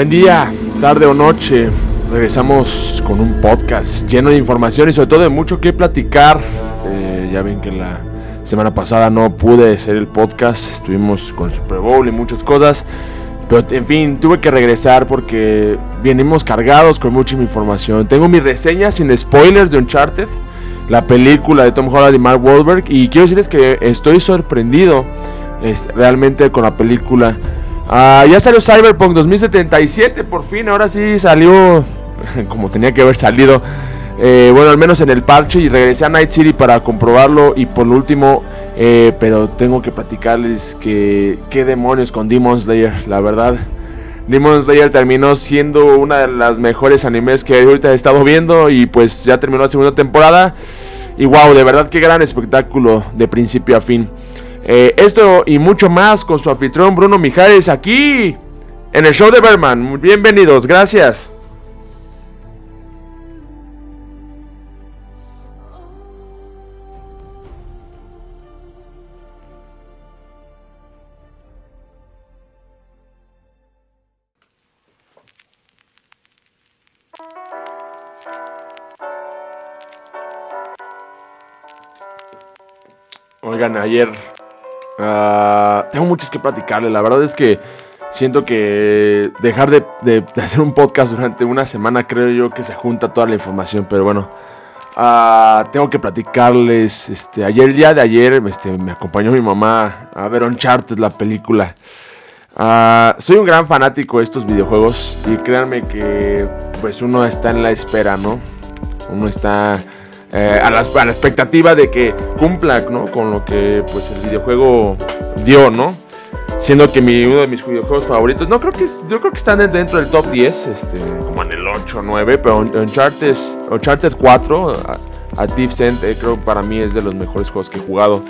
Buen día, tarde o noche. Regresamos con un podcast lleno de información y sobre todo de mucho que platicar. Eh, ya ven que la semana pasada no pude hacer el podcast. Estuvimos con el Super Bowl y muchas cosas. Pero en fin, tuve que regresar porque venimos cargados con mucha información. Tengo mi reseña sin spoilers de Uncharted, la película de Tom Holland y Mark Wahlberg. Y quiero decirles que estoy sorprendido realmente con la película. Ah, ya salió Cyberpunk 2077, por fin, ahora sí salió como tenía que haber salido. Eh, bueno, al menos en el parche y regresé a Night City para comprobarlo. Y por último, eh, pero tengo que platicarles que qué demonios con Demon Slayer, la verdad. Demon Slayer terminó siendo una de las mejores animes que ahorita he estado viendo y pues ya terminó la segunda temporada. Y wow, de verdad qué gran espectáculo de principio a fin. Eh, esto y mucho más con su anfitrión Bruno Mijares aquí en el show de Berman. Bienvenidos, gracias. Oigan, ayer Ah, tengo muchas que platicarle. La verdad es que siento que dejar de, hacer un podcast durante una semana creo yo que se junta toda la información. Pero bueno, uh, tengo que platicarles. Este, ayer, el día de ayer, este, me acompañó mi mamá a ver Uncharted, la película. Uh, soy un gran fanático de estos videojuegos y créanme que pues uno está en la espera, ¿no? Uno está eh, a, la, expectativa de que cumpla con lo que pues el videojuego dio, ¿no? Siendo que mi, uno de mis videojuegos favoritos, no creo que yo creo que están dentro del top 10, este, como en el 8 o 9, pero Uncharted, Uncharted 4, a, a Thief eh, creo que para mí es de los mejores juegos que he jugado.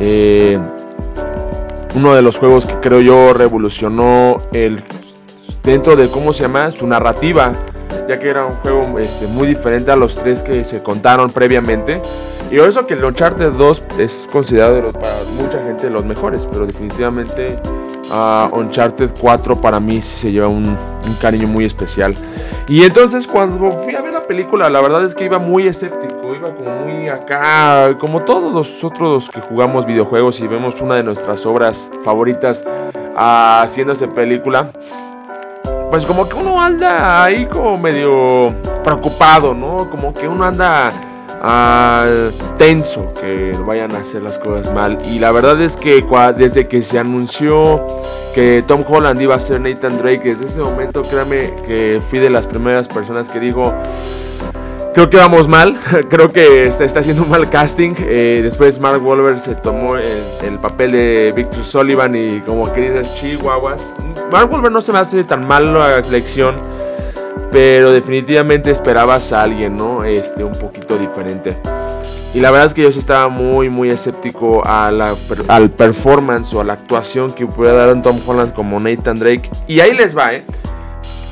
Eh, uno de los juegos que creo yo revolucionó el dentro de cómo se llama su narrativa ya que era un juego este, muy diferente a los tres que se contaron previamente. Y por eso que el Uncharted 2 es considerado para mucha gente los mejores, pero definitivamente uh, Uncharted 4 para mí se lleva un, cariño muy especial. Y entonces cuando fui a ver la película, la verdad es que iba muy escéptico, iba como muy acá, como todos nosotros que jugamos videojuegos y vemos una de nuestras obras favoritas uh, haciéndose película pues como que uno anda ahí como medio preocupado, ¿no? Como que uno anda ah, tenso que vayan a hacer las cosas mal. Y la verdad es que desde que se anunció que Tom Holland iba a ser Nathan Drake, desde ese momento créame que fui de las primeras personas que dijo creo que vamos mal. creo que está haciendo un mal casting. Eh, después Mark Wahlberg se tomó el, papel de Victor Sullivan y como que dices, chihuahuas. Mark Wahlberg no se me hace tan mal la elección. Pero definitivamente esperabas a alguien, ¿no? Este, un poquito diferente. Y la verdad es que yo sí estaba muy, muy escéptico a la, al performance o a la actuación que pudiera dar un Tom Holland como Nathan Drake. Y ahí les va, ¿eh?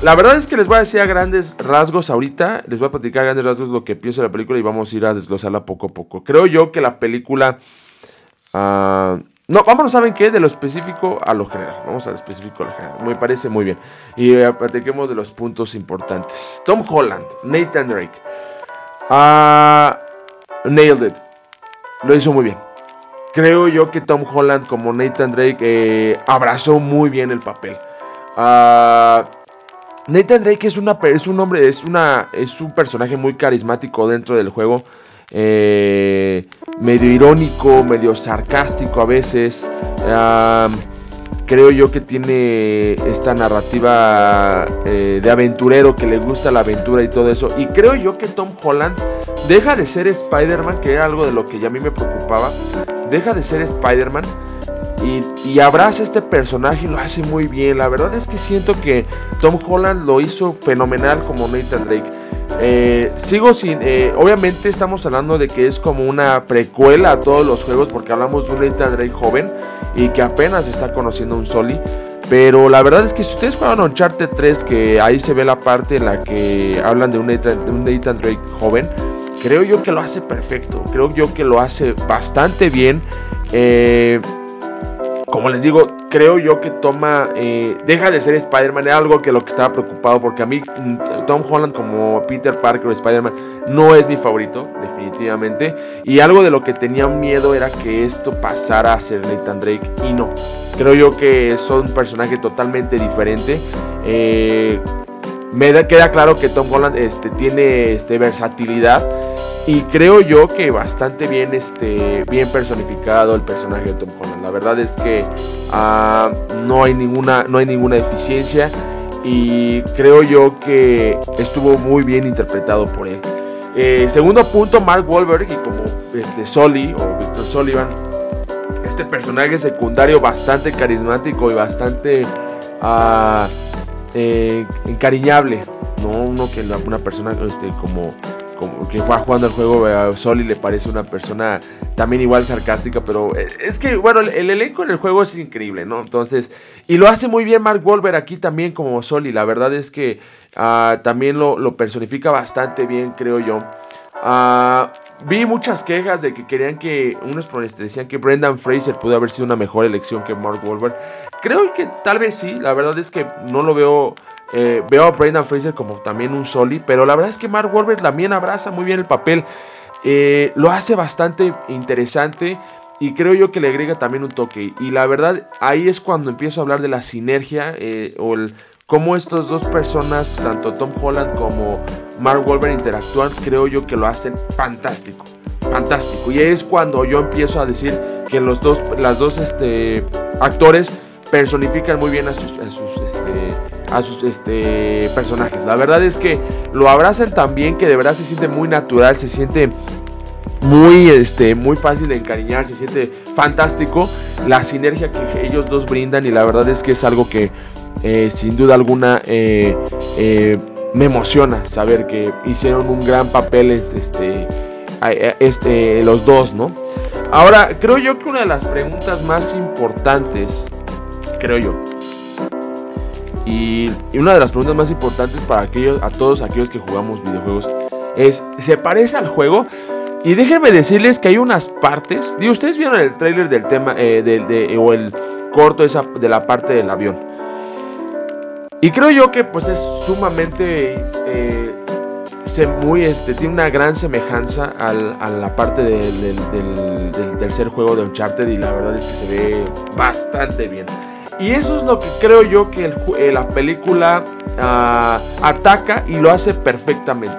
La verdad es que les voy a decir a grandes rasgos ahorita, les voy a platicar a grandes rasgos lo que pienso de la película y vamos a ir a desglosarla poco a poco. Creo yo que la película... Uh, no, vámonos, ¿saben qué? De lo específico a lo general. Vamos a lo específico a lo general. Me parece muy bien. Y uh, platiquemos de los puntos importantes. Tom Holland, Nathan Drake. Uh, nailed it. Lo hizo muy bien. Creo yo que Tom Holland como Nathan Drake eh, abrazó muy bien el papel. Uh, Nathan Drake es, una, es un es un personaje muy carismático dentro del juego. Eh, medio irónico, medio sarcástico a veces. creo yo que tiene esta narrativa eh, de aventurero que le gusta la aventura y todo eso. Y creo yo que Tom Holland deja de ser Spider-Man, que era algo de lo que ya a mí me preocupaba. Deja de ser Spider-Man y, abraza este personaje y lo hace muy bien. La verdad es que siento que Tom Holland lo hizo fenomenal como Nathan Drake. Eh, sigo sin. Eh, obviamente, estamos hablando de que es como una precuela a todos los juegos, porque hablamos de un Nathan Drake joven y que apenas está conociendo un Soli. Pero la verdad es que si ustedes juegan Uncharted 3, que ahí se ve la parte en la que hablan de un Nathan, de un Nathan Drake joven, creo yo que lo hace perfecto. Creo yo que lo hace bastante bien. Eh como les digo, creo yo que toma, eh, deja de ser Spider-Man, era algo que lo que estaba preocupado, porque a mí mm, Tom Holland como Peter Parker o Spider-Man no es mi favorito, definitivamente, y algo de lo que tenía miedo era que esto pasara a ser Nathan Drake, y no, creo yo que son un personaje totalmente diferente. Eh, me queda claro que Tom Holland este, tiene este, versatilidad y creo yo que bastante bien, este, bien personificado el personaje de Tom Holland. La verdad es que ah, no, hay ninguna, no hay ninguna deficiencia. Y creo yo que estuvo muy bien interpretado por él. Eh, segundo punto, Mark Wahlberg y como este Sully o Victor Sullivan. Este personaje secundario bastante carismático y bastante uh, encariñable. No uno que una persona este, como como que va jugando el juego a Soli le parece una persona también igual sarcástica, pero es que, bueno, el, elenco en el juego es increíble, ¿no? Entonces, y lo hace muy bien Mark Wolver aquí también como Soli, la verdad es que ah, también lo, personifica bastante bien, creo yo. Ah, vi muchas quejas de que querían que, unos decían que Brendan Fraser pudo haber sido una mejor elección que Mark Wolver. Creo que tal vez sí, la verdad es que no lo veo eh, veo a Brendan Fraser como también un soli, pero la verdad es que Mark Wahlberg también abraza muy bien el papel. Eh, lo hace bastante interesante y creo yo que le agrega también un toque. Y la verdad, ahí es cuando empiezo a hablar de la sinergia eh, o el, cómo estas dos personas, tanto Tom Holland como Mark Wahlberg, interactúan. Creo yo que lo hacen fantástico. Fantástico. Y es cuando yo empiezo a decir que los dos, las dos este, actores personifican muy bien a sus, a sus, este, a sus este, personajes. La verdad es que lo abrazan tan bien que de verdad se siente muy natural, se siente muy, este, muy fácil de encariñar, se siente fantástico la sinergia que ellos dos brindan y la verdad es que es algo que eh, sin duda alguna eh, eh, me emociona saber que hicieron un gran papel este, este, los dos, ¿no? Ahora, creo yo que una de las preguntas más importantes creo yo. Y, una de las preguntas más importantes para aquellos, a todos aquellos que jugamos videojuegos es, ¿se parece al juego? Y déjenme decirles que hay unas partes, digo, ustedes vieron el trailer del tema, eh, de, o el corto esa, de la parte del avión. Y creo yo que pues es sumamente, eh, se muy, este, tiene una gran semejanza a la parte del tercer juego de Uncharted y la verdad es que se ve bastante bien. Y eso es lo que creo yo que eh, la película ah, ataca y lo hace perfectamente.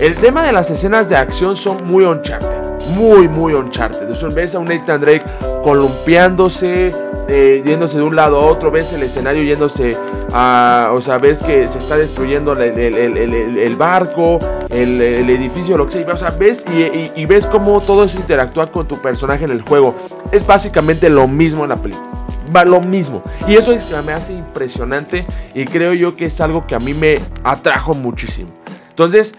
El tema de las escenas de acción son muy Uncharted. Muy, muy Uncharted. Entonces ves a un Nathan Drake columpiándose, eh, yéndose de un lado a otro, ves el escenario yéndose a, o sea, ves que se está destruyendo el, barco, el, edificio, lo que sea, o sea, ves y ves cómo todo eso interactúa con tu personaje en el juego. Es básicamente lo mismo en la película va lo mismo. Y eso es que me hace impresionante y creo yo que es algo que a mí me atrajo muchísimo. Entonces,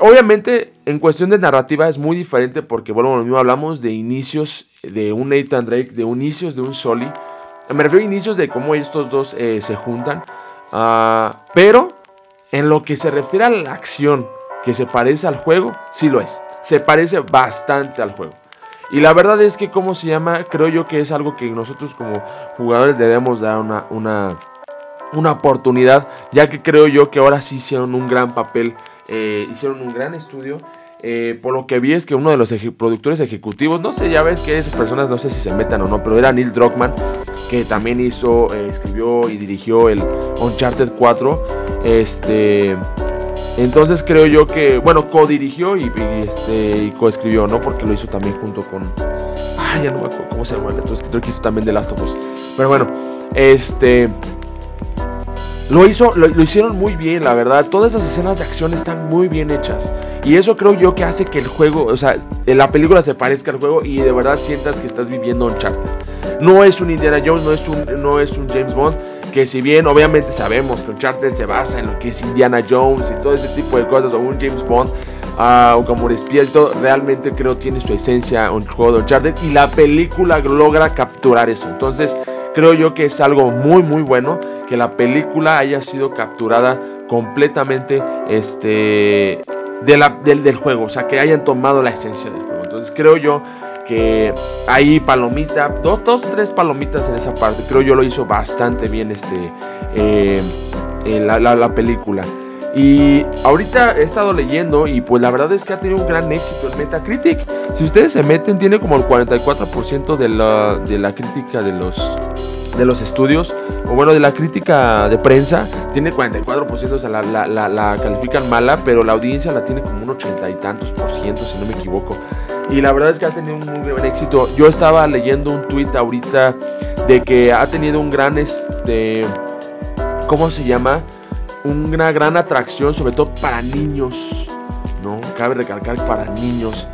obviamente en cuestión de narrativa es muy diferente porque, bueno, lo mismo hablamos de inicios de un Nathan Drake, de inicios de un Soli. Me refiero a inicios de cómo estos dos eh, se juntan. Ah, pero en lo que se refiere a la acción que se parece al juego, sí lo es. Se parece bastante al juego. Y la verdad es que, ¿cómo se llama? Creo yo que es algo que nosotros como jugadores debemos dar una, una, una oportunidad, ya que creo yo que ahora sí hicieron un gran papel, eh, hicieron un gran estudio. Eh, por lo que vi es que uno de los productores ejecutivos, no sé, ya ves que esas personas no sé si se metan o no, pero era Neil Druckmann, que también hizo, eh, escribió y dirigió el Uncharted 4. Este, entonces creo yo que, bueno, co-dirigió y, este, y co-escribió, ¿no? Porque lo hizo también junto con... Ah, ya no me acuerdo cómo se llama el otro escritor que hizo también The Last of Us. Pero bueno, este... Lo, hizo, lo, hicieron muy bien, la verdad. Todas esas escenas de acción están muy bien hechas. Y eso creo yo que hace que el juego, o sea, la película se parezca al juego y de verdad sientas que estás viviendo Uncharted. No es un Indiana Jones, no es un, no es un James Bond, que si bien obviamente sabemos que Uncharted se basa en lo que es Indiana Jones y todo ese tipo de cosas, o un James Bond, uh, o como espías realmente creo tiene su esencia un juego de Uncharted y la película logra capturar eso. Entonces, creo yo que es algo muy muy bueno que la película haya sido capturada completamente este, del, del juego, o sea, que hayan tomado la esencia del juego. Entonces, creo yo que hay palomita, dos, dos, tres palomitas en esa parte. Creo yo lo hizo bastante bien este, eh, la, la, película. Y ahorita he estado leyendo y pues la verdad es que ha tenido un gran éxito en Metacritic. Si ustedes se meten, tiene como el 44% de la, de la crítica de los, de los estudios, o bueno, de la crítica de prensa, tiene 44%, o sea, la, la, la, califican mala, pero la audiencia la tiene como un ochenta y tantos por ciento, si no me equivoco. Y la verdad es que ha tenido un muy buen éxito. Yo estaba leyendo un tweet ahorita de que ha tenido un gran, este, ¿cómo se llama? Una gran atracción, sobre todo para niños, ¿no? Cabe recalcar para niños.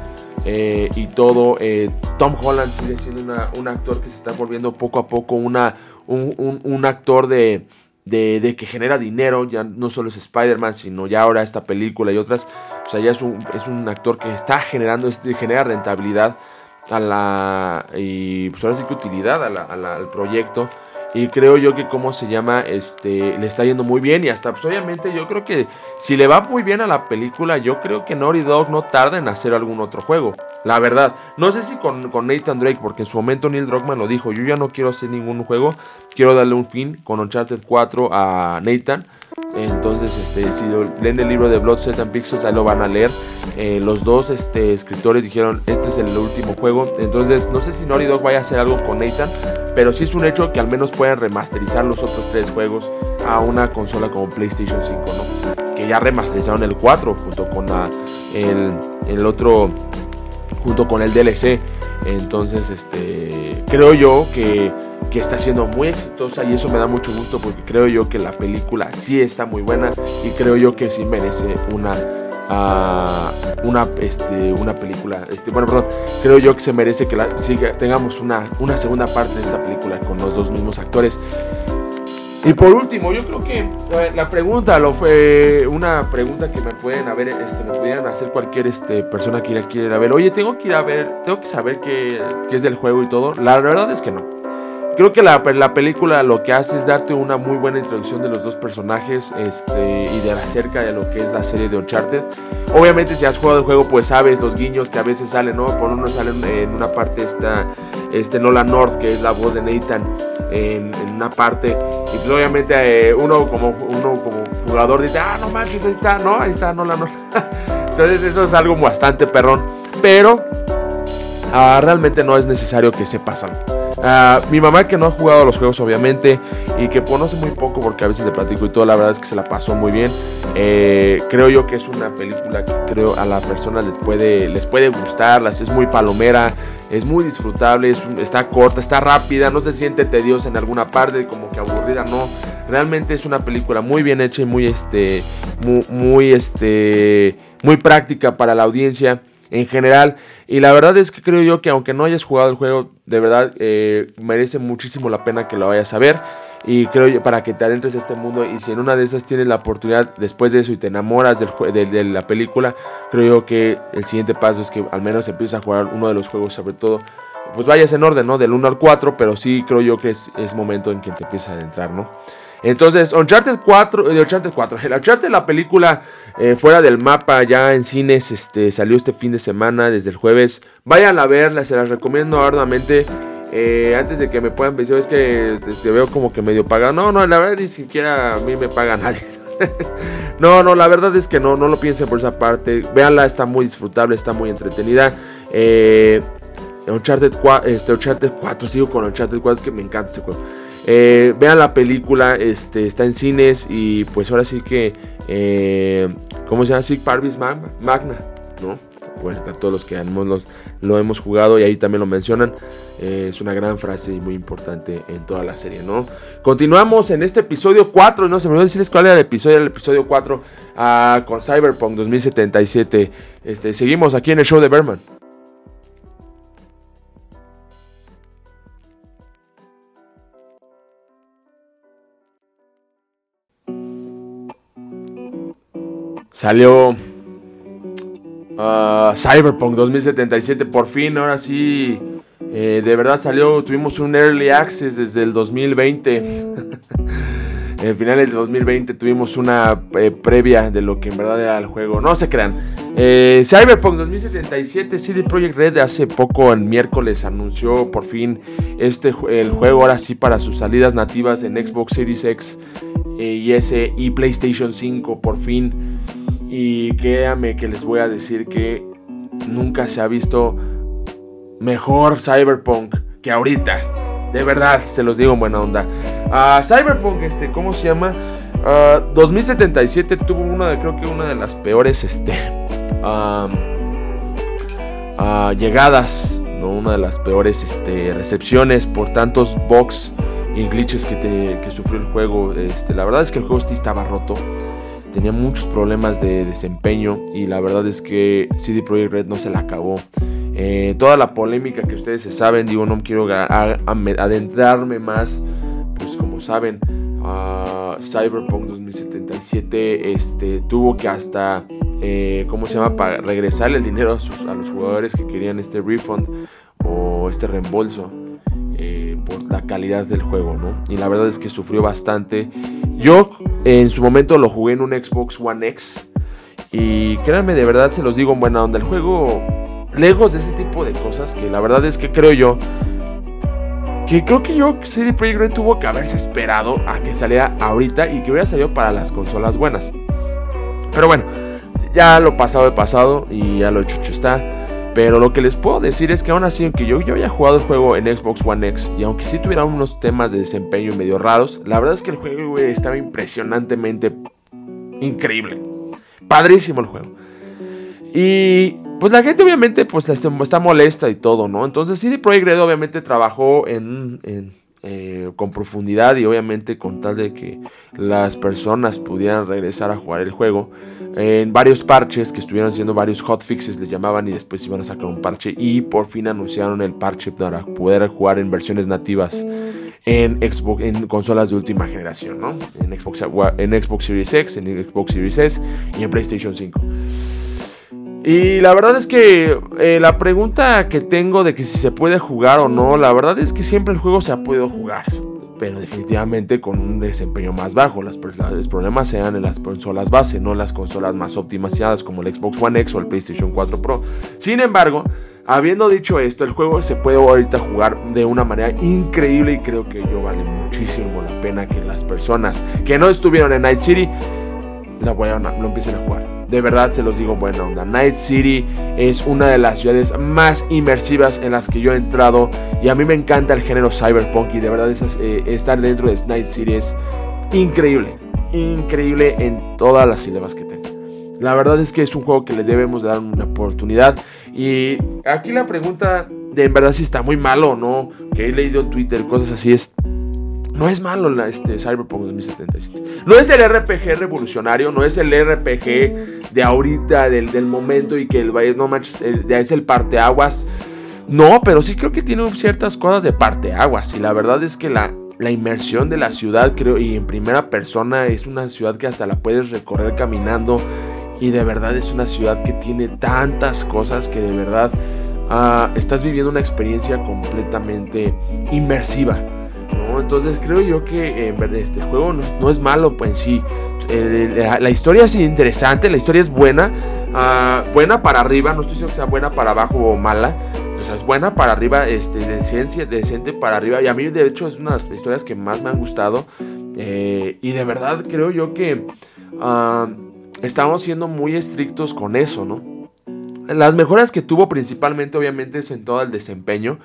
Eh, y todo. Eh, Tom Holland sigue siendo un actor que se está volviendo poco a poco una, un, actor de, de, que genera dinero. Ya no solo es Spider-Man, sino ya ahora esta película y otras. O sea, ya es un, es un actor que está generando, este, genera rentabilidad a la. Y pues ahora sí que utilidad al proyecto. Y creo yo que como se llama, este, le está yendo muy bien. Y hasta, pues obviamente yo creo que si le va muy bien a la película, yo creo que Naughty Dog no tarda en hacer algún otro juego. La verdad. No sé si con, con Nathan Drake, porque en su momento Neil Druckmann lo dijo. Yo ya no quiero hacer ningún juego. Quiero darle un fin con Uncharted 4 a Nathan. Entonces, este, si leen el libro de Blood, Sweat and Pixels, ahí lo van a leer. Eh, los dos este, escritores dijeron, este es el último juego. Entonces, no sé si Naughty Dog vaya a hacer algo con Nathan, pero sí es un hecho que al menos puedan remasterizar los otros tres juegos a una consola como PlayStation 5, ¿no? Que ya remasterizaron el 4 junto con el, el otro, junto con el DLC. Entonces, este, creo yo que, que, está siendo muy exitosa y eso me da mucho gusto porque creo yo que la película sí está muy buena y creo yo que sí merece una, uh, una, este, una película. Este, bueno, perdón, creo yo que se merece que la, siga, tengamos una, una segunda parte de esta película con los dos mismos actores. Y por último, yo creo que eh, la pregunta lo fue una pregunta que me pueden haber, este, me pudieran hacer cualquier este, persona que quiera ver. Oye, tengo que ir a ver, tengo que saber qué, qué es del juego y todo. La verdad es que no. Creo que la, la, película lo que hace es darte una muy buena introducción de los dos personajes este, y de acerca de lo que es la serie de Uncharted. Obviamente si has jugado el juego pues sabes los guiños que a veces salen, ¿no? Por uno sale en una parte esta este Nolan North que es la voz de Nathan en, una parte y pues obviamente eh, uno como uno como jugador dice, ah, no manches, ahí está, ¿no? Ahí está Nolan North. Entonces eso es algo bastante perrón, pero ah, realmente no es necesario que sepas algo. Ah, mi mamá que no ha jugado a los juegos obviamente y que conoce muy poco porque a veces le platico y todo, la verdad es que se la pasó muy bien. Eh, creo yo que es una película que creo a la persona les puede, les puede gustar, es muy palomera, es muy disfrutable, está corta, está rápida, no se siente tediosa en alguna parte, como que aburrida, no. Realmente es una película muy bien hecha y muy, este, muy, este, muy práctica para la audiencia en general. Y la verdad es que creo yo que aunque no hayas jugado el juego, de verdad eh, merece muchísimo la pena que lo vayas a ver. Y creo yo para que te adentres a este mundo y si en una de esas tienes la oportunidad después de eso y te enamoras del de, de, la película, creo yo que el siguiente paso es que al menos empieces a jugar uno de los juegos sobre todo. Pues vayas en orden, ¿no? Del 1 al 4, pero sí creo yo que es, es momento en que te empieces a adentrar, ¿no? Entonces, Uncharted 4, de Uncharted 4, el Uncharted, la película eh, fuera del mapa, ya en cines, este, salió este fin de semana, desde el jueves. Vayan a verla, se las recomiendo arduamente. Eh, antes de que me puedan decir, es que te, veo como que medio pagado. No, no, la verdad ni siquiera a mí me paga nadie. no, no, la verdad es que no, no lo piensen por esa parte. Véanla, está muy disfrutable, está muy entretenida. Eh, Uncharted 4, este, Uncharted 4, sigo con Uncharted 4, es que me encanta este juego. Eh, vean la película, este, está en cines y pues ahora sí que, eh, ¿cómo se llama? Sig Parvis Magna, ¿no? Pues están todos los que hemos, lo hemos jugado y ahí también lo mencionan. Eh, es una gran frase y muy importante en toda la serie, ¿no? Continuamos en este episodio 4, no se me olvidó decirles cuál era el episodio, el episodio 4 ah, con Cyberpunk 2077. Este, seguimos aquí en el show de Berman. Salió ah, Cyberpunk 2077, por fin, ahora sí, eh, de verdad salió, tuvimos un early access desde el 2020. en finales del 2020 tuvimos una eh, previa de lo que en verdad era el juego. No se crean, Eh, Cyberpunk 2077, CD Projekt Red hace poco, el miércoles, anunció por fin este, el juego ahora sí para sus salidas nativas en Xbox Series X y S y PlayStation 5 por fin. Y créanme que les voy a decir que nunca se ha visto mejor Cyberpunk que ahorita. De verdad, se los digo en buena onda. Uh, Cyberpunk, este, ¿cómo se llama? 2077 tuvo una de, creo que una de las peores, este, llegadas, ¿no? una de las peores este, recepciones por tantos bugs y glitches que, que, sufrió el juego. Este, la verdad es que el juego sí estaba roto. Tenía muchos problemas de desempeño y la verdad es que CD Projekt Red no se la acabó. Eh, toda la polémica que ustedes se saben, digo, no quiero adentrarme más, pues como saben, Cyberpunk 2077 este, tuvo que hasta, eh, ¿cómo se llama?, para regresar el dinero a, a, los jugadores que querían este refund o este reembolso por la calidad del juego, ¿no? Y la verdad es que sufrió bastante. Yo en su momento lo jugué en un Xbox One X y créanme, de verdad se los digo en buena onda, el juego, lejos de ese tipo de cosas que la verdad es que creo yo que creo que yo CD Projekt Red tuvo que haberse esperado a que saliera ahorita y que hubiera salido para las consolas buenas. Pero bueno, ya lo pasado de pasado y ya lo hecho está. Pero lo que les puedo decir es que aún así, aunque yo, yo haya jugado el juego en Xbox One X y aunque sí tuviera unos temas de desempeño medio raros, la verdad es que el juego estaba impresionantemente increíble. Padrísimo el juego. Y pues la gente obviamente pues está molesta y todo, ¿no? Entonces CD Projekt obviamente trabajó en, eh, con profundidad y obviamente con tal de que las personas pudieran regresar a jugar el juego en varios parches que estuvieron haciendo varios hotfixes le llamaban y después iban a sacar un parche y por fin anunciaron el parche para poder jugar en versiones nativas en Xbox en consolas de última generación, ¿no? En Xbox en Xbox Series X, en Xbox Series S y en PlayStation 5. Y la verdad es que eh, la pregunta que tengo de que si se puede jugar o no, la verdad es que siempre el juego se ha podido jugar, pero definitivamente con un desempeño más bajo. Los problemas sean en las consolas base, no en las consolas más optimizadas como el Xbox One X o el PlayStation 4 Pro. Sin embargo, habiendo dicho esto, el juego se puede ahorita jugar de una manera increíble y creo que yo vale muchísimo la pena que las personas que no estuvieron en Night City lo empiecen a jugar. De verdad se los digo buena onda. Night City es una de las ciudades más inmersivas en las que yo he entrado. Y a mí me encanta el género cyberpunk. Y de verdad eh, estar dentro de Night City es increíble. Increíble en todas las sílabas que tenga. La verdad es que es un juego que le debemos dar una oportunidad. Y aquí la pregunta de en verdad si está muy malo o no. Que he leído en Twitter cosas así es no es malo la, este Cyberpunk 2077. No es el RPG revolucionario, no es el RPG de ahorita, del, momento y que el Valle no manches, ya es el parteaguas. No, pero sí creo que tiene ciertas cosas de parteaguas. Y la verdad es que la, la inmersión de la ciudad, creo, y en primera persona, es una ciudad que hasta la puedes recorrer caminando. Y de verdad es una ciudad que tiene tantas cosas que de verdad ah, estás viviendo una experiencia completamente inmersiva. Entonces creo yo que en verdad este juego no, es malo pues, en sí. la, historia es interesante, la historia es buena. Ah, buena para arriba, no estoy diciendo que sea buena para abajo o mala. O sea, es buena para arriba, este, de decente para arriba. Y a mí, de hecho, es una de las historias que más me han gustado. Eh, y de verdad creo yo que ah, estamos siendo muy estrictos con eso, ¿no? Las mejoras que tuvo principalmente, obviamente, es en todo el desempeño.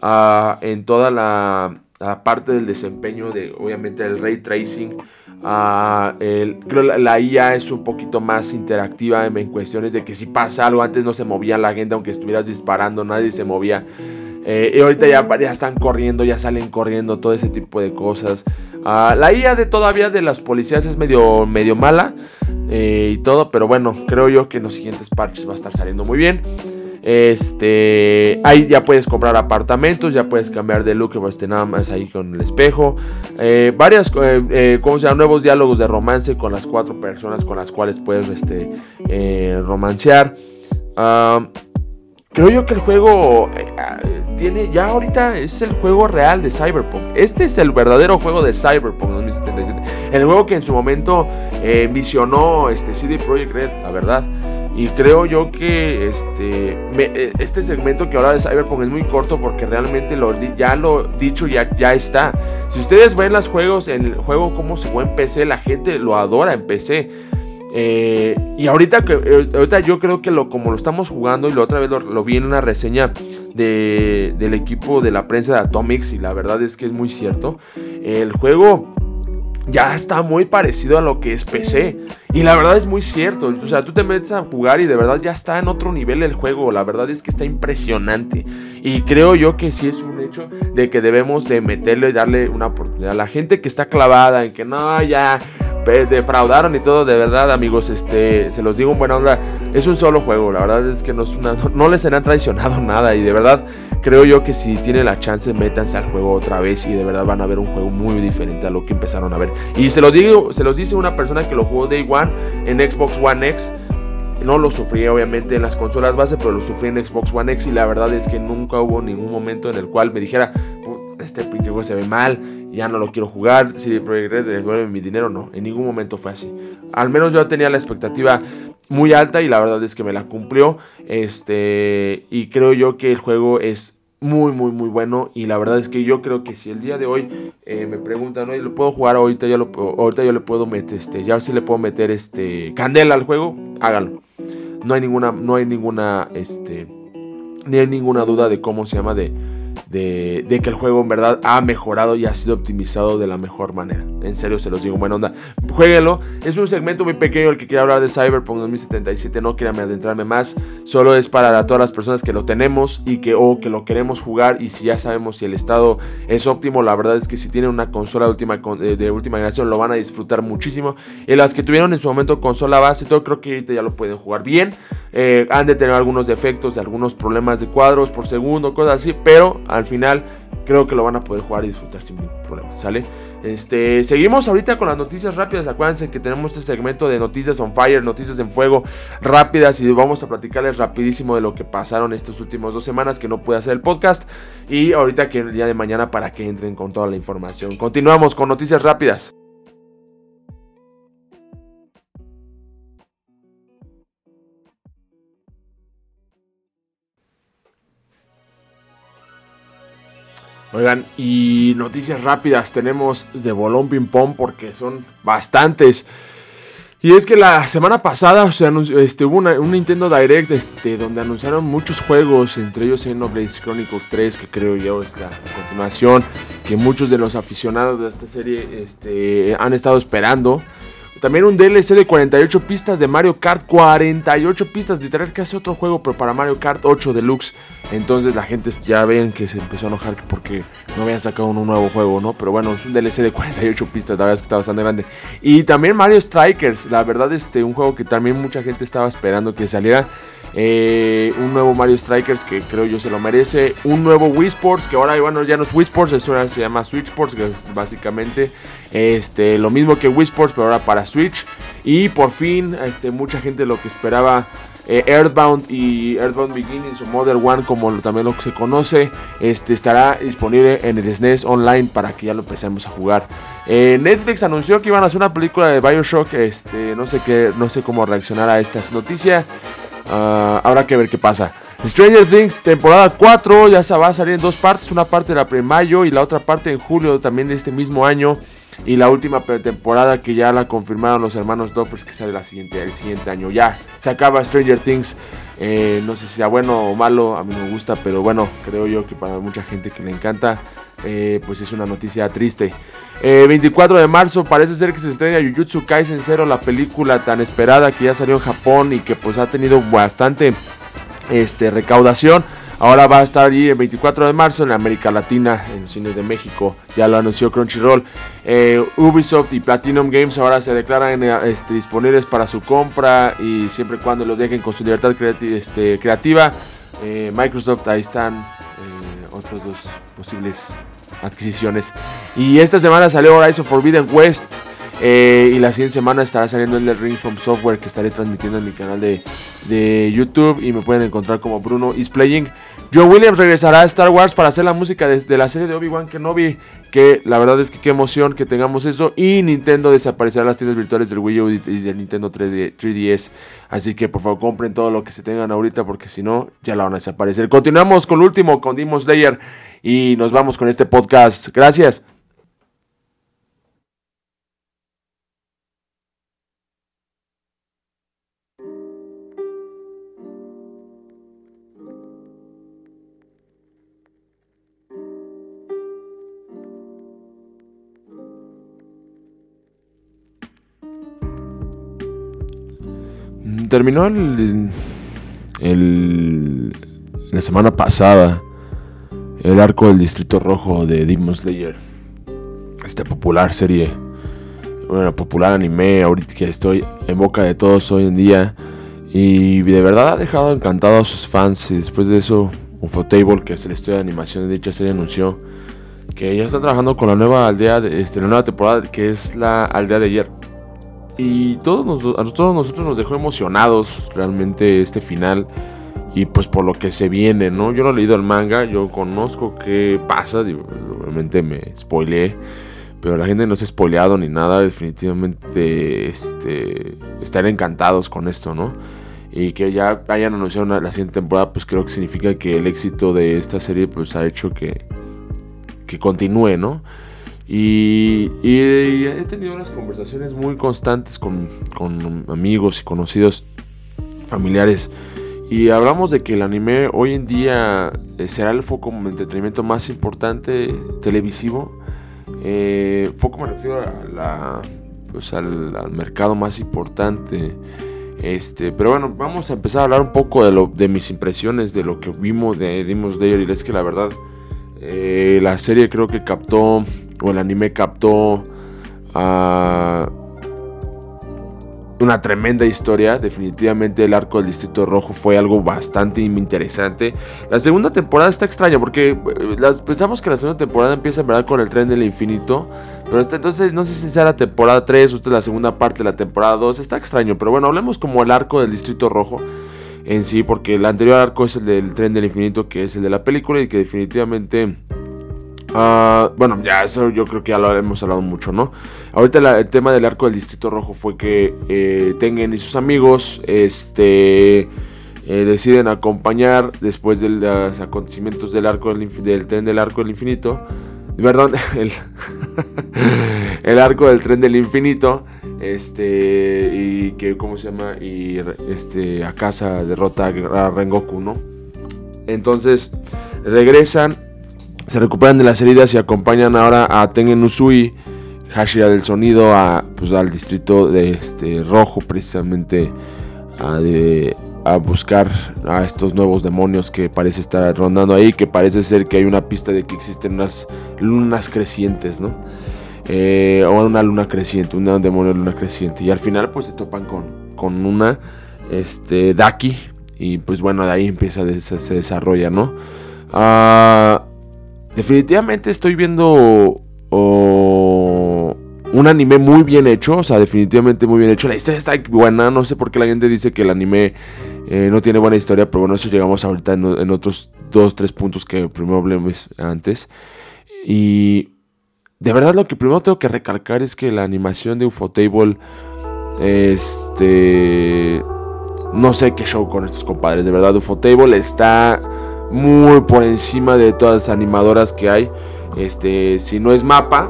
Ah, en toda la aparte del desempeño de obviamente el ray tracing uh, el, creo la, la, IA es un poquito más interactiva en, cuestiones de que si pasa algo antes no se movía la gente aunque estuvieras disparando nadie se movía. Eh, y ahorita ya, ya, están corriendo ya salen corriendo todo ese tipo de cosas. Uh, la IA de todavía de las policías es medio medio mala eh, y todo pero bueno creo yo que en los siguientes parches va a estar saliendo muy bien este, ahí ya puedes comprar apartamentos, ya puedes cambiar de look, este nada más ahí con el espejo. Eh, varias, eh, eh, ¿cómo se llama? Nuevos diálogos de romance con las cuatro personas con las cuales puedes este, romancear. creo yo que el juego eh, ah, tiene, ya ahorita es el juego real de Cyberpunk. Este es el verdadero juego de Cyberpunk 2077. El juego que en su momento eh, visionó este CD Projekt Red, la verdad. Y creo yo que este, eh, este segmento que ahora de Cyberpunk es muy corto porque realmente lo, ya lo dicho ya, ya está. Si ustedes ven los juegos, el juego como se juega en PC, la gente lo adora en PC. Eh, y ahorita, que, eh, ahorita yo creo que lo, como lo estamos jugando, y la otra vez lo, vi en una reseña de, del equipo de la prensa de Atomics, y la verdad es que es muy cierto, el juego ya está muy parecido a lo que es PC. Y la verdad es muy cierto. O sea, tú te metes a jugar y de verdad ya está en otro nivel el juego. La verdad es que está impresionante. Y creo yo que sí es un hecho de que debemos de meterle y darle una oportunidad a la gente que está clavada en que no, ya defraudaron y todo, de verdad, amigos, este, se los digo en buena onda, es un solo juego, la verdad es que no, no, les serán traicionado nada y de verdad creo yo que si tienen la chance, métanse al juego otra vez y de verdad van a ver un juego muy diferente a lo que empezaron a ver. Y se lo digo, se los dice una persona que lo jugó Day One en Xbox One X. No lo sufrí obviamente en las consolas base, pero lo sufrí en Xbox One X y la verdad es que nunca hubo ningún momento en el cual me dijera, este pinche juego se ve mal, ya no lo quiero jugar, si Project Red devuelve mi dinero, no, en ningún momento fue así. Al menos yo tenía la expectativa muy alta y la verdad es que me la cumplió, este, y creo yo que el juego es muy, muy, muy bueno. Y la verdad es que yo creo que si el día de hoy eh, me preguntan, oye, ¿lo puedo jugar ahorita? Ya ahorita yo le puedo meter, este, ya si le puedo meter este, candela al juego, háganlo. No hay ninguna, no hay ninguna, este, ni hay ninguna duda de cómo se llama, de, de, que el juego en verdad ha mejorado y ha sido optimizado de la mejor manera. En serio se los digo, buena onda. Jueguenlo. Es un segmento muy pequeño el que quiero hablar de Cyberpunk 2077. No quiero adentrarme más. Solo es para todas las personas que lo tenemos y que o que lo queremos jugar. Y si ya sabemos si el estado es óptimo, la verdad es que si tienen una consola de última, de última generación lo van a disfrutar muchísimo. Y las que tuvieron en su momento consola base, todo creo que ahorita ya lo pueden jugar bien. Eh, han de tener algunos defectos, algunos problemas de cuadros por segundo, cosas así. Pero al final creo que lo van a poder jugar y disfrutar sin ningún problema, ¿sale? Este, seguimos ahorita con las noticias rápidas, acuérdense que tenemos este segmento de noticias on fire, noticias en fuego rápidas y vamos a platicarles rapidísimo de lo que pasaron estas últimas dos semanas que no pude hacer el podcast y ahorita que el día de mañana para que entren con toda la información. Continuamos con noticias rápidas. Oigan, y noticias rápidas tenemos de Bolón Ping Pong porque son bastantes. Y es que la semana pasada o este, hubo un Nintendo Direct este, donde anunciaron muchos juegos, entre ellos Xenoblade Chronicles 3, que creo yo es la continuación, que muchos de los aficionados de esta serie este, han estado esperando. También un DLC de 48 pistas de Mario Kart. 48 pistas, literal hace otro juego, pero para Mario Kart 8 Deluxe. Entonces la gente ya ven que se empezó a enojar porque no habían sacado un nuevo juego, ¿no? Pero bueno, es un DLC de 48 pistas, la verdad es que está bastante grande. Y también Mario Strikers, la verdad, este, un juego que también mucha gente estaba esperando que saliera. Eh, un nuevo Mario Strikers que creo yo se lo merece. Un nuevo Wii Sports, que ahora bueno, ya no es Wii Sports, esto ahora se llama Switch Sports, que es básicamente este, lo mismo que Wii Sports, pero ahora para Switch. Y por fin, este, mucha gente lo que esperaba. Eh, Earthbound y Earthbound Beginnings o Mother One como también lo que se conoce este, estará disponible en el SNES e Online para que ya lo empecemos a jugar eh, Netflix anunció que iban a hacer una película de Bioshock este, no sé qué no sé cómo reaccionar a esta noticia Ah, habrá que ver qué pasa. Stranger Things temporada 4 ya se va a salir en dos partes, una parte de la mayo y la otra parte en julio también de este mismo año. Y la última temporada que ya la confirmaron los hermanos Duffers que sale la siguiente, el siguiente año. Ya se acaba Stranger Things. Eh, no sé si sea bueno o malo, a mí me gusta, pero bueno, creo yo que para mucha gente que le encanta, eh, pues es una noticia triste. 24 eh, de marzo parece ser que se estrena Jujutsu Kaisen 0, la película tan esperada que ya salió en Japón y que pues ha tenido bastante este, recaudación. Ahora va a estar allí el 24 de marzo en América Latina, en los cines de México. Ya lo anunció Crunchyroll. Eh, Ubisoft y Platinum Games ahora se declaran este, disponibles para su compra y siempre y cuando los dejen con su libertad este, creativa. Eh, Microsoft, ahí están otros dos posibles adquisiciones. Y esta semana salió Horizon Forbidden West. Eh, y la siguiente semana estará saliendo el Ring from Software que estaré transmitiendo en mi canal de, de YouTube. Y me pueden encontrar como Bruno is Playing. John Williams regresará a Star Wars para hacer la música de, la serie de Obi-Wan Kenobi. Que la verdad es que qué emoción que tengamos eso. Y Nintendo desaparecerá las tiendas virtuales del Wii U y del Nintendo 3DS. Así que por favor compren todo lo que se tengan ahorita porque si no ya la van a desaparecer. Continuamos con el último, con Demon Slayer. Y nos vamos con este podcast. Gracias. Terminó el, la semana pasada el arco del Distrito Rojo de Demon Slayer. Esta popular serie, bueno, popular anime, ahorita que estoy en boca de todos hoy en día. Y de verdad ha dejado encantado a sus fans. Y después de eso, Ufotable, que es el estudio de animación de dicha serie, anunció que ya están trabajando con la nueva aldea, de, este, la nueva temporada, que es la aldea de ayer. Y todos, a todos nosotros nos dejó emocionados realmente este final. Y pues por lo que se viene, ¿no? Yo no he leído el manga, yo conozco qué pasa, obviamente me spoileé. Pero la gente no se ha spoileado ni nada, definitivamente este, están encantados con esto, ¿no? Y que ya hayan anunciado la siguiente temporada, pues creo que significa que el éxito de esta serie pues ha hecho que, que continúe, ¿no? Y, he tenido unas conversaciones muy constantes con, amigos y conocidos, familiares. Y hablamos de que el anime hoy en día eh, será el foco de entretenimiento más importante televisivo. Eh, foco me refiero pues al, mercado más importante. Este, pero bueno, vamos a empezar a hablar un poco de, mis impresiones de lo que vimos de Slayer. Y es que la verdad, eh, la serie creo que captó o el anime captó una tremenda historia. Definitivamente el arco del Distrito Rojo fue algo bastante interesante. La segunda temporada está extraña porque eh, pensamos que la segunda temporada empieza en verdad con el tren del infinito. Pero hasta entonces no sé si sea la temporada 3 o esta es la segunda parte de la temporada 2. Está extraño, pero bueno, hablemos como el arco del Distrito Rojo en sí, porque el anterior arco es el del tren del infinito, que es el de la película y que definitivamente Ah, bueno, ya eso yo creo que ya lo hemos hablado mucho, ¿no? Ahorita el tema del arco del Distrito Rojo fue que eh, Tengen y sus amigos este, eh, deciden acompañar después de los acontecimientos del arco del, tren del arco del infinito. Perdón, el, el arco del tren del infinito. Este, y que, ¿cómo se llama? Y este, a casa derrota a Rengoku, ¿no? Entonces regresan se recuperan de las heridas y acompañan ahora a Tengen Usui, Hashira del Sonido, a, pues, al distrito de este, Rojo, precisamente a, buscar a estos nuevos demonios que parece estar rondando ahí, que parece ser que hay una pista de que existen unas lunas crecientes, ¿no? Eh, o una luna creciente, un demonio luna creciente. Y al final pues se topan con, con una este, Daki. Y pues bueno, de ahí empieza, se desarrolla, ¿no? Ah definitivamente estoy viendo un anime muy bien hecho, o sea, definitivamente muy bien hecho. La historia está buena, no sé por qué la gente dice que el anime eh, no tiene buena historia, pero bueno, eso llegamos ahorita en, otros dos, tres puntos que primero hablemos antes. Y de verdad lo que primero tengo que recalcar es que la animación de Ufotable, este... No sé qué show con estos compadres, de verdad Ufotable está muy por encima de todas las animadoras que hay. Este, si no es Mapa,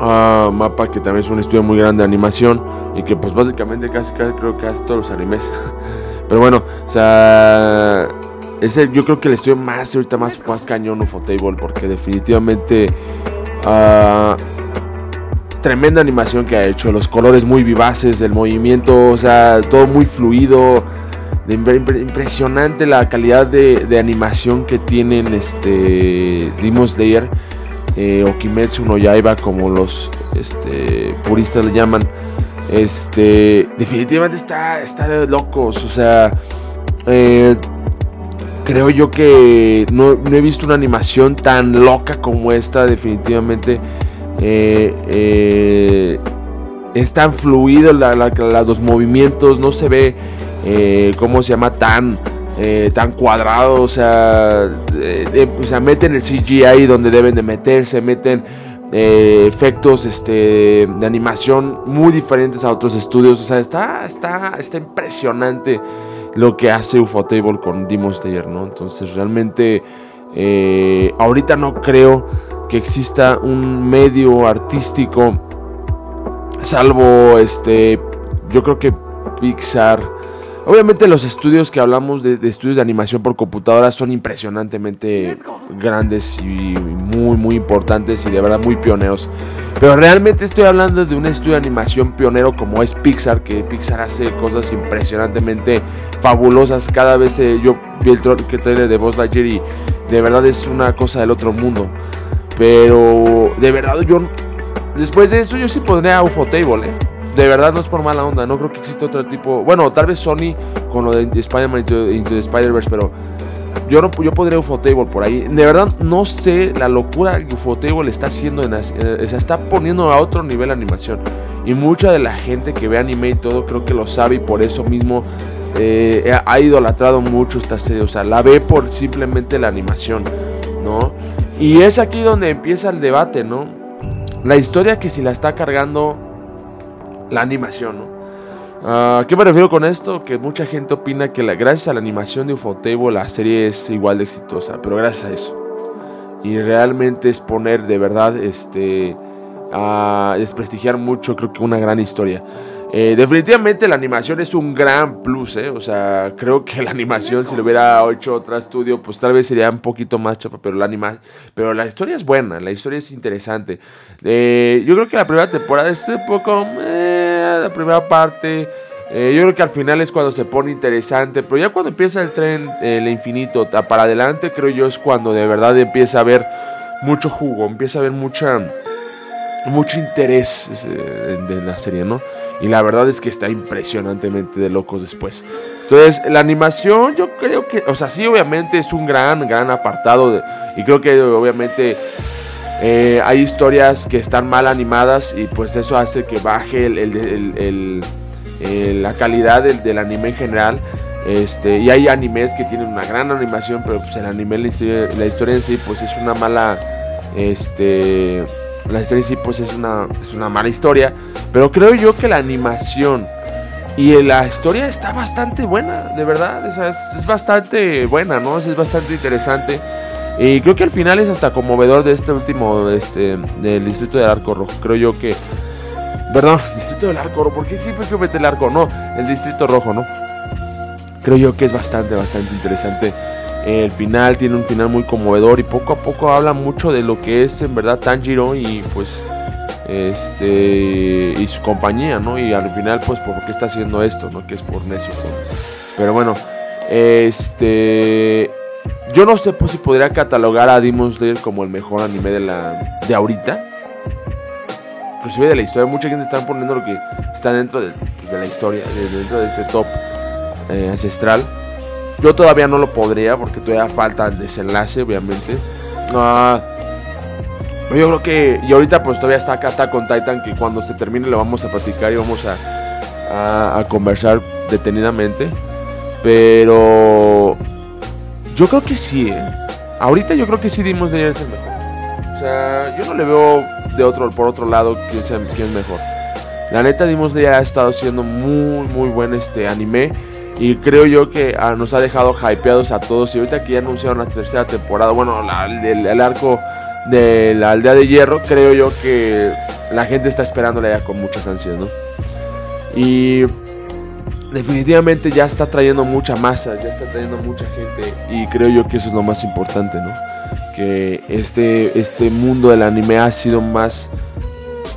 uh, Mapa que también es un estudio muy grande de animación y que pues básicamente casi, casi creo que hace todos los animes. Pero bueno, o sea, ese yo creo que el estudio más ahorita más, más cañón Ufotable porque definitivamente uh, tremenda animación que ha hecho, los colores muy vivaces, el movimiento, o sea, todo muy fluido impresionante la calidad de, animación que tienen este Demon Slayer eh, o Kimetsu no Yaiba como los este, puristas le llaman. Este definitivamente está está de locos o sea eh, creo yo que no, he visto una animación tan loca como esta definitivamente eh, es tan fluido los movimientos, no se ve, eh, ¿cómo se llama? Tan, eh, tan cuadrado, o sea, o sea, meten el CGI donde deben de meterse, meten efectos este, de animación muy diferentes a otros estudios, o sea, está, está, está impresionante lo que hace Ufotable con Demon Slayer, ¿no? Entonces realmente ahorita no creo que exista un medio artístico salvo este yo creo que Pixar obviamente los estudios que hablamos de, estudios de animación por computadora son impresionantemente grandes y muy muy importantes y de verdad muy pioneros. Pero realmente estoy hablando de un estudio de animación pionero como es Pixar que Pixar hace cosas impresionantemente fabulosas. Cada vez eh, yo vi el trailer de Buzz Lightyear y de verdad es una cosa del otro mundo. Pero de verdad yo Después de eso yo sí pondría Ufotable, ¿eh? De verdad no es por mala onda, no creo que exista otro tipo. Bueno, tal vez Sony con lo de Spider-Man Into, the Spider-Verse, pero yo no yo Ufotable por ahí. De verdad no sé la locura que Ufotable está haciendo, en, eh, se está poniendo a otro nivel la animación. Y mucha de la gente que ve anime y todo creo que lo sabe y por eso mismo eh, ha idolatrado mucho esta serie. O sea, la ve por simplemente la animación, ¿no? Y es aquí donde empieza el debate, ¿no? la historia que si la está cargando la animación, ¿no? ¿A qué me refiero con esto? Que mucha gente opina que gracias a la animación de Ufotable la serie es igual de exitosa, pero gracias a eso. Y realmente es poner de verdad, este, a desprestigiar mucho, creo que una gran historia. Eh, definitivamente la animación es un gran plus, ¿eh? O sea, creo que la animación, si lo hubiera hecho otro estudio, pues tal vez sería un poquito más chapa, pero la, anima pero la historia es buena, la historia es interesante. Eh, yo creo que la primera temporada es un poco... Eh, la primera parte... yo creo que al final es cuando se pone interesante, pero ya cuando empieza el tren, el infinito, para adelante, creo yo es cuando de verdad empieza a haber mucho jugo, empieza a haber mucha mucho interés de la serie, ¿no? Y la verdad es que está impresionantemente de locos después. Entonces, la animación yo creo que, o sea, sí, obviamente es un gran, gran apartado. Y creo que obviamente eh, hay historias que están mal animadas y pues eso hace que baje el, la calidad del, anime en general. Este, y hay animes que tienen una gran animación, pero pues el anime, la historia en sí, pues es una mala, este, la historia sí, pues es una, es una mala historia. Pero creo yo que la animación y la historia está bastante buena, de verdad. es, bastante buena, ¿no? Es, bastante interesante. Y creo que al final es hasta conmovedor de este último, este, del Distrito del Arco Rojo. Creo yo que... Perdón, Distrito del Arco Rojo. ¿Por qué siempre que mete el arco? No, el Distrito Rojo, ¿no? Creo yo que es bastante, bastante interesante el final tiene un final muy conmovedor y poco a poco habla mucho de lo que es en verdad Tanjiro y pues este y su compañía, ¿no? Y al final pues por qué está haciendo esto, ¿no? Que es por necio. Pero bueno, este yo no sé pues, si podría catalogar a Demon Slayer como el mejor anime de la de ahorita. Inclusive de la historia, mucha gente está poniendo lo que está dentro de, pues, la historia, dentro de este top eh, ancestral. Yo todavía no lo podría porque todavía falta el desenlace, obviamente. Ah, pero yo creo que. Y ahorita, pues todavía está acá con Titan. Que cuando se termine lo vamos a platicar y vamos a, conversar detenidamente. Pero. Yo creo que sí, ¿eh? Ahorita yo creo que sí dimos de ser mejor. O sea, yo no le veo de otro, por otro lado quién es mejor. La neta, Dimos de ha estado siendo muy, muy buen este anime. Y creo yo que ah, nos ha dejado hypeados a todos. Y ahorita que ya anunciaron la tercera temporada, bueno, el, arco de la aldea de hierro, creo yo que la gente está esperándola ya con muchas ansias, ¿no? Y definitivamente ya está trayendo mucha masa, ya está trayendo mucha gente. Y creo yo que eso es lo más importante, ¿no? Que este, este mundo del anime ha sido más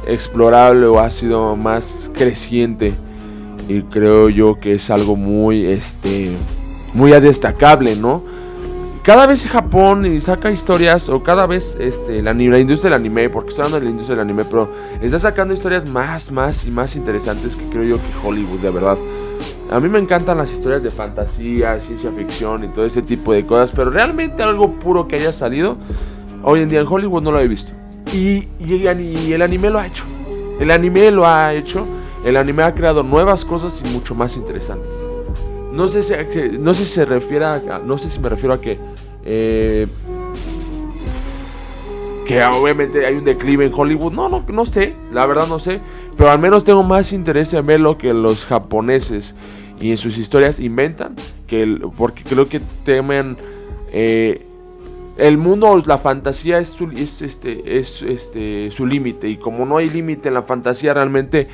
explorable o ha sido más creciente y creo yo que es algo muy este muy destacable, ¿no? Cada vez Japón saca historias, o cada vez este, la, industria del anime, porque estoy hablando de la industria del anime, pero está sacando historias más, más y más interesantes que creo yo que Hollywood, de verdad. A mí me encantan las historias de fantasía, ciencia ficción y todo ese tipo de cosas, pero realmente algo puro que haya salido, hoy en día en Hollywood no lo he visto. Y el anime lo ha hecho. El anime lo ha hecho, el anime ha creado nuevas cosas y mucho más interesantes. No sé si, se refiere a, no sé si me refiero a que eh, que obviamente hay un declive en Hollywood. No, no, no sé, la verdad no sé. Pero al menos tengo más interés en ver lo que los japoneses y en sus historias inventan. Que porque creo que temen eh, el mundo, la fantasía es su, este, es, este, su límite. Y como no hay límite en la fantasía, realmente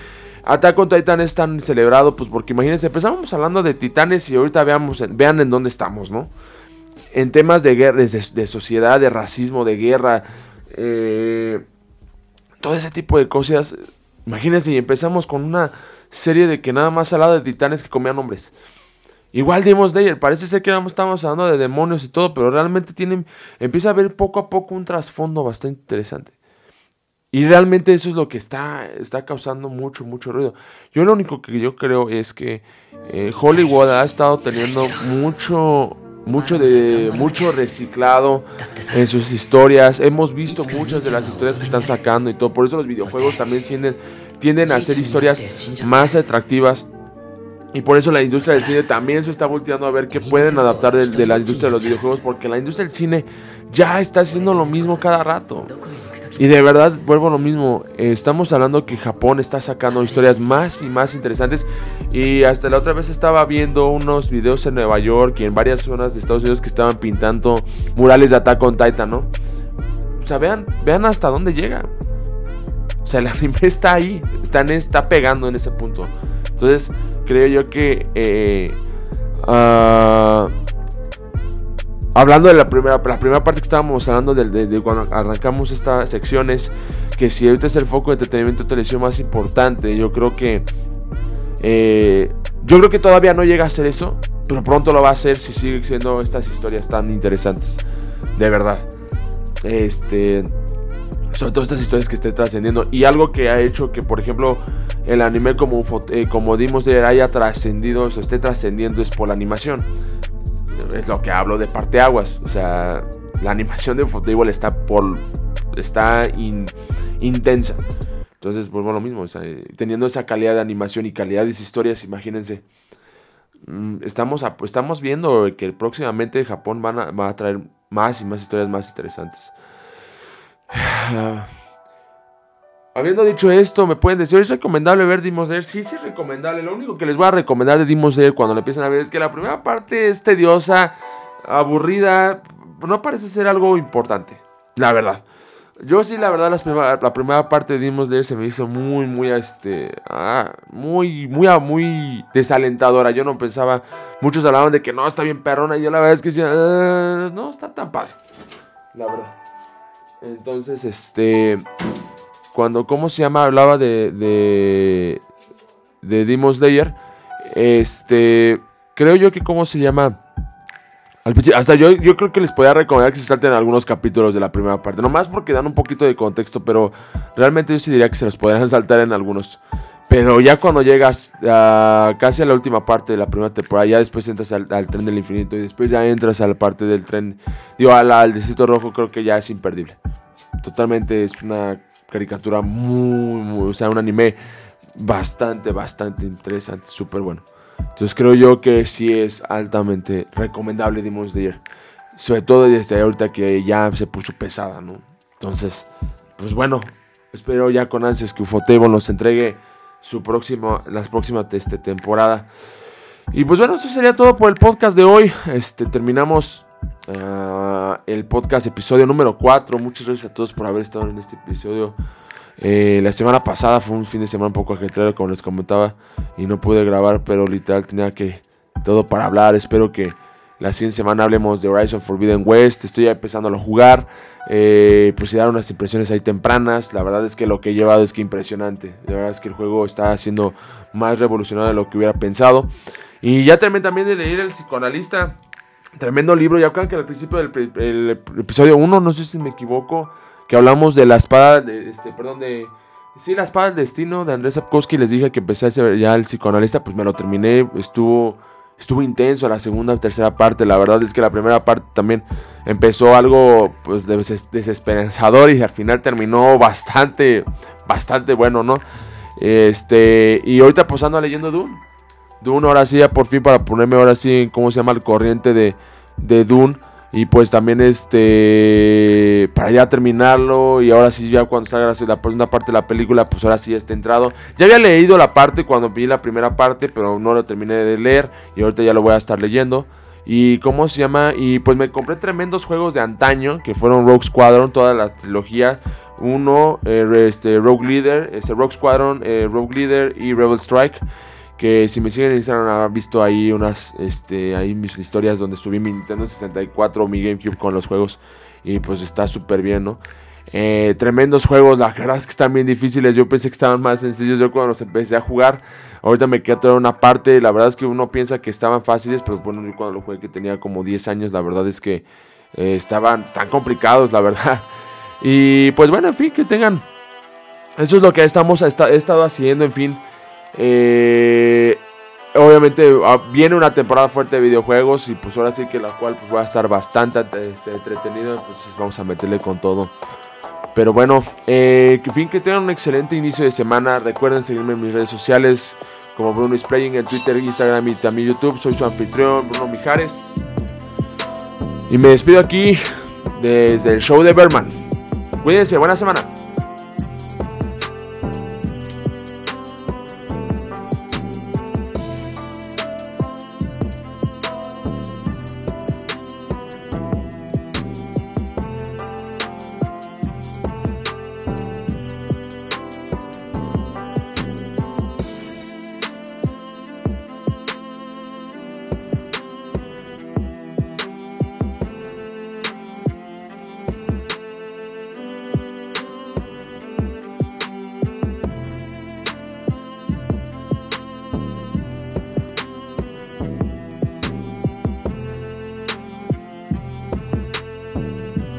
Attack on Titan es tan celebrado. Pues porque imagínense, empezamos hablando de titanes y ahorita veamos, vean en dónde estamos, ¿no? En temas de guerra, de sociedad, de racismo, de guerra, eh, todo ese tipo de cosas. Imagínense, y empezamos con una serie de que nada más hablaba de titanes que comían hombres. Igual Demon Slayer, parece ser que estamos hablando de demonios y todo, pero realmente tienen, empieza a ver poco a poco un trasfondo bastante interesante. Y realmente eso es lo que está, está causando mucho, mucho ruido. Yo lo único que yo creo es que eh, Hollywood ha estado teniendo mucho, mucho de mucho reciclado en sus historias. Hemos visto muchas de las historias que están sacando y todo. Por eso los videojuegos también tienden, tienden a ser historias más atractivas. Y por eso la industria del cine también se está volteando a ver qué pueden adaptar de, de la industria de los videojuegos. Porque la industria del cine ya está haciendo lo mismo cada rato. Y de verdad, vuelvo a lo mismo, eh, estamos hablando que Japón está sacando historias más y más interesantes. Y hasta la otra vez estaba viendo unos videos en Nueva York y en varias zonas de Estados Unidos que estaban pintando murales de Attack on Titan, ¿no? O sea, vean, vean hasta dónde llega. O sea, el anime está ahí, está, está pegando en ese punto. Entonces, creo yo que... Eh, uh, Hablando de la primera, la primera parte que estábamos hablando de, cuando arrancamos estas secciones, que si ahorita es el foco de entretenimiento de televisión más importante, yo creo que eh, yo creo que todavía no llega a ser eso, pero pronto lo va a hacer si sigue siendo estas historias tan interesantes, de verdad. Este, sobre todo estas historias que esté trascendiendo y algo que ha hecho que, por ejemplo, el anime como eh, como dimos de haya trascendido, o esté trascendiendo es por la animación es lo que hablo de parteaguas. O sea, la animación de fútbol está por. está intensa. Entonces, vuelvo a lo mismo. teniendo esa calidad de animación y calidad de historias, imagínense. Mm, estamos, estamos viendo que próximamente Japón va a traer más y más historias más interesantes. Habiendo dicho esto, me pueden decir, ¿es recomendable ver Demon Slayer? Sí, sí es recomendable. Lo único que les voy a recomendar de Demon Slayer cuando lo empiecen a ver es que la primera parte es tediosa, aburrida, no parece ser algo importante, la verdad. Yo sí, la verdad, la primera parte de Demon Slayer se me hizo muy, muy, este, ah, muy, muy, muy desalentadora. Yo no pensaba, muchos hablaban de que no, está bien perrona, y yo la verdad es que decía, ah, no, está tan padre, la verdad. Entonces, este cuando, ¿cómo se llama? Hablaba de, de, de Demon Slayer. Este, creo yo que, ¿cómo se llama? Hasta yo, yo creo que les podría recomendar que se salten algunos capítulos de la primera parte. Nomás porque dan un poquito de contexto, pero realmente yo sí diría que se los podrían saltar en algunos. Pero ya cuando llegas a casi a la última parte de la primera temporada, ya después entras al, tren del infinito y después ya entras a la parte del tren, digo, al, al distrito rojo, creo que ya es imperdible. Totalmente es una caricatura muy, muy, o sea, un anime bastante, bastante interesante, súper bueno. Entonces creo yo que sí es altamente recomendable Demon Slayer. Sobre todo desde ahorita que ya se puso pesada, ¿no? Entonces, pues bueno, espero ya con ansias que Ufotable nos entregue su próximo, las próximas este, temporada. Y pues bueno, eso sería todo por el podcast de hoy. Este, terminamos Ah, el podcast episodio número 4. Muchas gracias a todos por haber estado en este episodio. Eh, la semana pasada fue un fin de semana un poco ajetreado, como les comentaba, y no pude grabar, pero literal tenía que todo para hablar. Espero que la siguiente semana hablemos de Horizon Forbidden West. Estoy ya empezando a jugar. Eh, pues se dar unas impresiones ahí tempranas. La verdad es que lo que he llevado es que impresionante. La verdad es que el juego está siendo más revolucionario de lo que hubiera pensado. Y ya terminé también de leer El psicoanalista. Tremendo libro, ya creo que al principio del episodio 1, no sé si me equivoco, que hablamos de la espada, de, este, perdón, de... Sí, la espada del destino de Andrés Sapkowski, les dije que empecé a ser ya el psicoanalista, pues me lo terminé, estuvo estuvo intenso la segunda tercera parte. La verdad es que la primera parte también empezó algo pues desesperanzador y al final terminó bastante, bastante bueno, ¿no? Este, y ahorita posando pues, leyendo Dune. Dune ahora sí, ya por fin para ponerme ahora sí en cómo se llama el corriente de, de Dune. Y pues también este para ya terminarlo y ahora sí ya cuando salga la segunda parte de la película, pues ahora sí ya está entrado. Ya había leído la parte cuando vi la primera parte, pero no lo terminé de leer y ahorita ya lo voy a estar leyendo. Y cómo se llama, y pues me compré tremendos juegos de antaño que fueron Rogue Squadron, toda la trilogía. Uno, eh, este, Rogue Leader, este, Rogue Squadron, eh, Rogue Leader y Rebel Strike. Que si me siguen en Instagram han visto ahí unas, este, ahí mis historias donde subí mi Nintendo 64 o mi GameCube con los juegos. Y pues está súper bien, ¿no? Eh, tremendos juegos, la verdad es que están bien difíciles. Yo pensé que estaban más sencillos yo cuando los empecé a jugar. Ahorita me queda toda una parte. La verdad es que uno piensa que estaban fáciles, pero bueno, yo cuando lo jugué que tenía como 10 años, la verdad es que eh, estaban tan complicados, la verdad. Y pues bueno, en fin, que tengan. Eso es lo que estamos, he estado haciendo, en fin. Eh, obviamente ah, viene una temporada fuerte de videojuegos y pues ahora sí que la cual pues, va a estar bastante este, entretenido. Pues vamos a meterle con todo. Pero bueno, eh, fin que tengan un excelente inicio de semana. Recuerden seguirme en mis redes sociales como Bruno is Playing en Twitter, Instagram y también YouTube. Soy su anfitrión, Bruno Mijares. Y me despido aquí desde el show de Berman. Cuídense, buena semana.